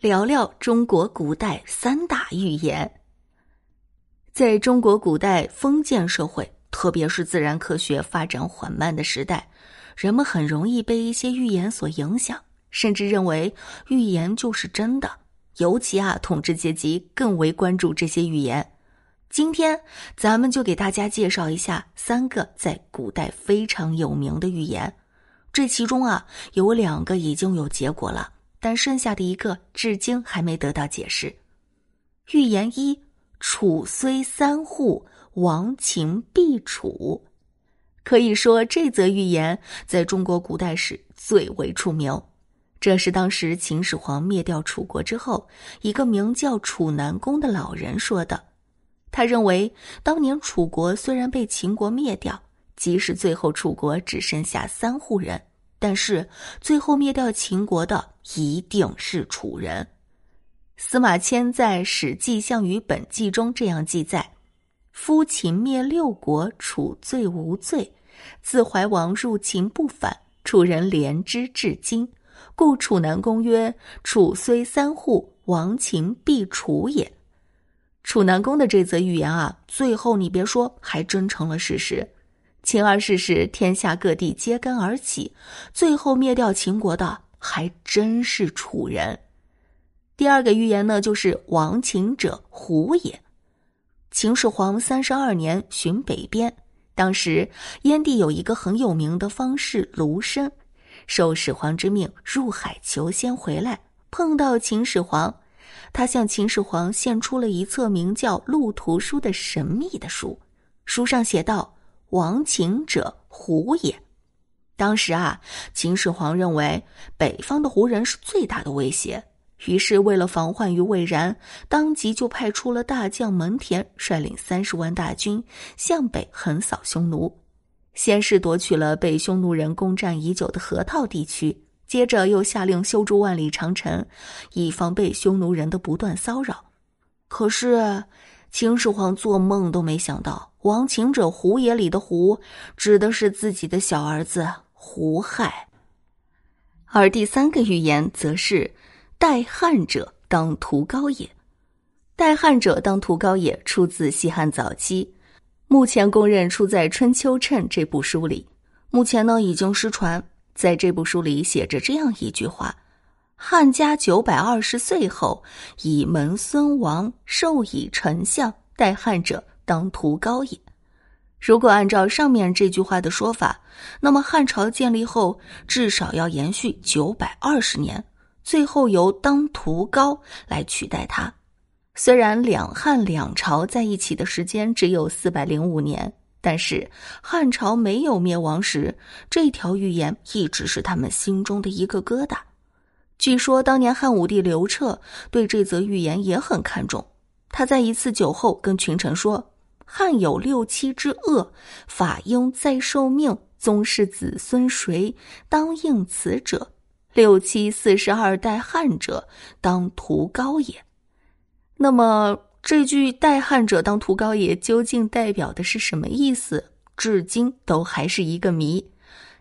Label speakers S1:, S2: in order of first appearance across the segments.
S1: 聊聊中国古代三大预言。在中国古代封建社会，特别是自然科学发展缓慢的时代，人们很容易被一些预言所影响，甚至认为预言就是真的。尤其啊，统治阶级更为关注这些预言。今天，咱们就给大家介绍一下三个在古代非常有名的预言。这其中啊，有两个已经有结果了。但剩下的一个至今还没得到解释。预言一：楚虽三户，亡秦必楚。可以说，这则预言在中国古代史最为出名。这是当时秦始皇灭掉楚国之后，一个名叫楚南公的老人说的。他认为，当年楚国虽然被秦国灭掉，即使最后楚国只剩下三户人。但是最后灭掉秦国的一定是楚人。司马迁在《史记项羽本纪》中这样记载：“夫秦灭六国，楚罪无罪。自怀王入秦不反，楚人怜之至今。故楚南公曰：‘楚虽三户，亡秦必楚也。’楚南公的这则预言啊，最后你别说，还真成了事实。”秦二世时，天下各地揭竿而起，最后灭掉秦国的还真是楚人。第二个预言呢，就是亡秦者胡也。秦始皇三十二年巡北边，当时燕地有一个很有名的方士卢深，受始皇之命入海求仙回来，碰到秦始皇，他向秦始皇献出了一册名叫《路途书》的神秘的书，书上写道。亡秦者胡也。当时啊，秦始皇认为北方的胡人是最大的威胁，于是为了防患于未然，当即就派出了大将蒙恬率领三十万大军向北横扫匈奴。先是夺取了被匈奴人攻占已久的河套地区，接着又下令修筑万里长城，以防备匈奴人的不断骚扰。可是。秦始皇做梦都没想到，“亡秦者胡也”里的“胡”指的是自己的小儿子胡亥。而第三个预言则是“代汉者当屠高也”。“代汉者当屠高也”出自西汉早期，目前公认出在《春秋称》这部书里。目前呢已经失传。在这部书里写着这样一句话。汉家九百二十岁后，以门孙王授以丞相，代汉者当屠高也。如果按照上面这句话的说法，那么汉朝建立后至少要延续九百二十年，最后由当屠高来取代他。虽然两汉两朝在一起的时间只有四百零五年，但是汉朝没有灭亡时，这条预言一直是他们心中的一个疙瘩。据说当年汉武帝刘彻对这则预言也很看重。他在一次酒后跟群臣说：“汉有六七之恶，法应再受命，宗室子孙谁当应此者？六七四十二代汉者，当屠高也。”那么这句“代汉者当屠高也”究竟代表的是什么意思？至今都还是一个谜。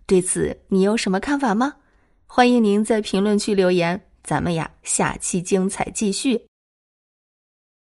S1: 对此，你有什么看法吗？欢迎您在评论区留言，咱们呀，下期精彩继续。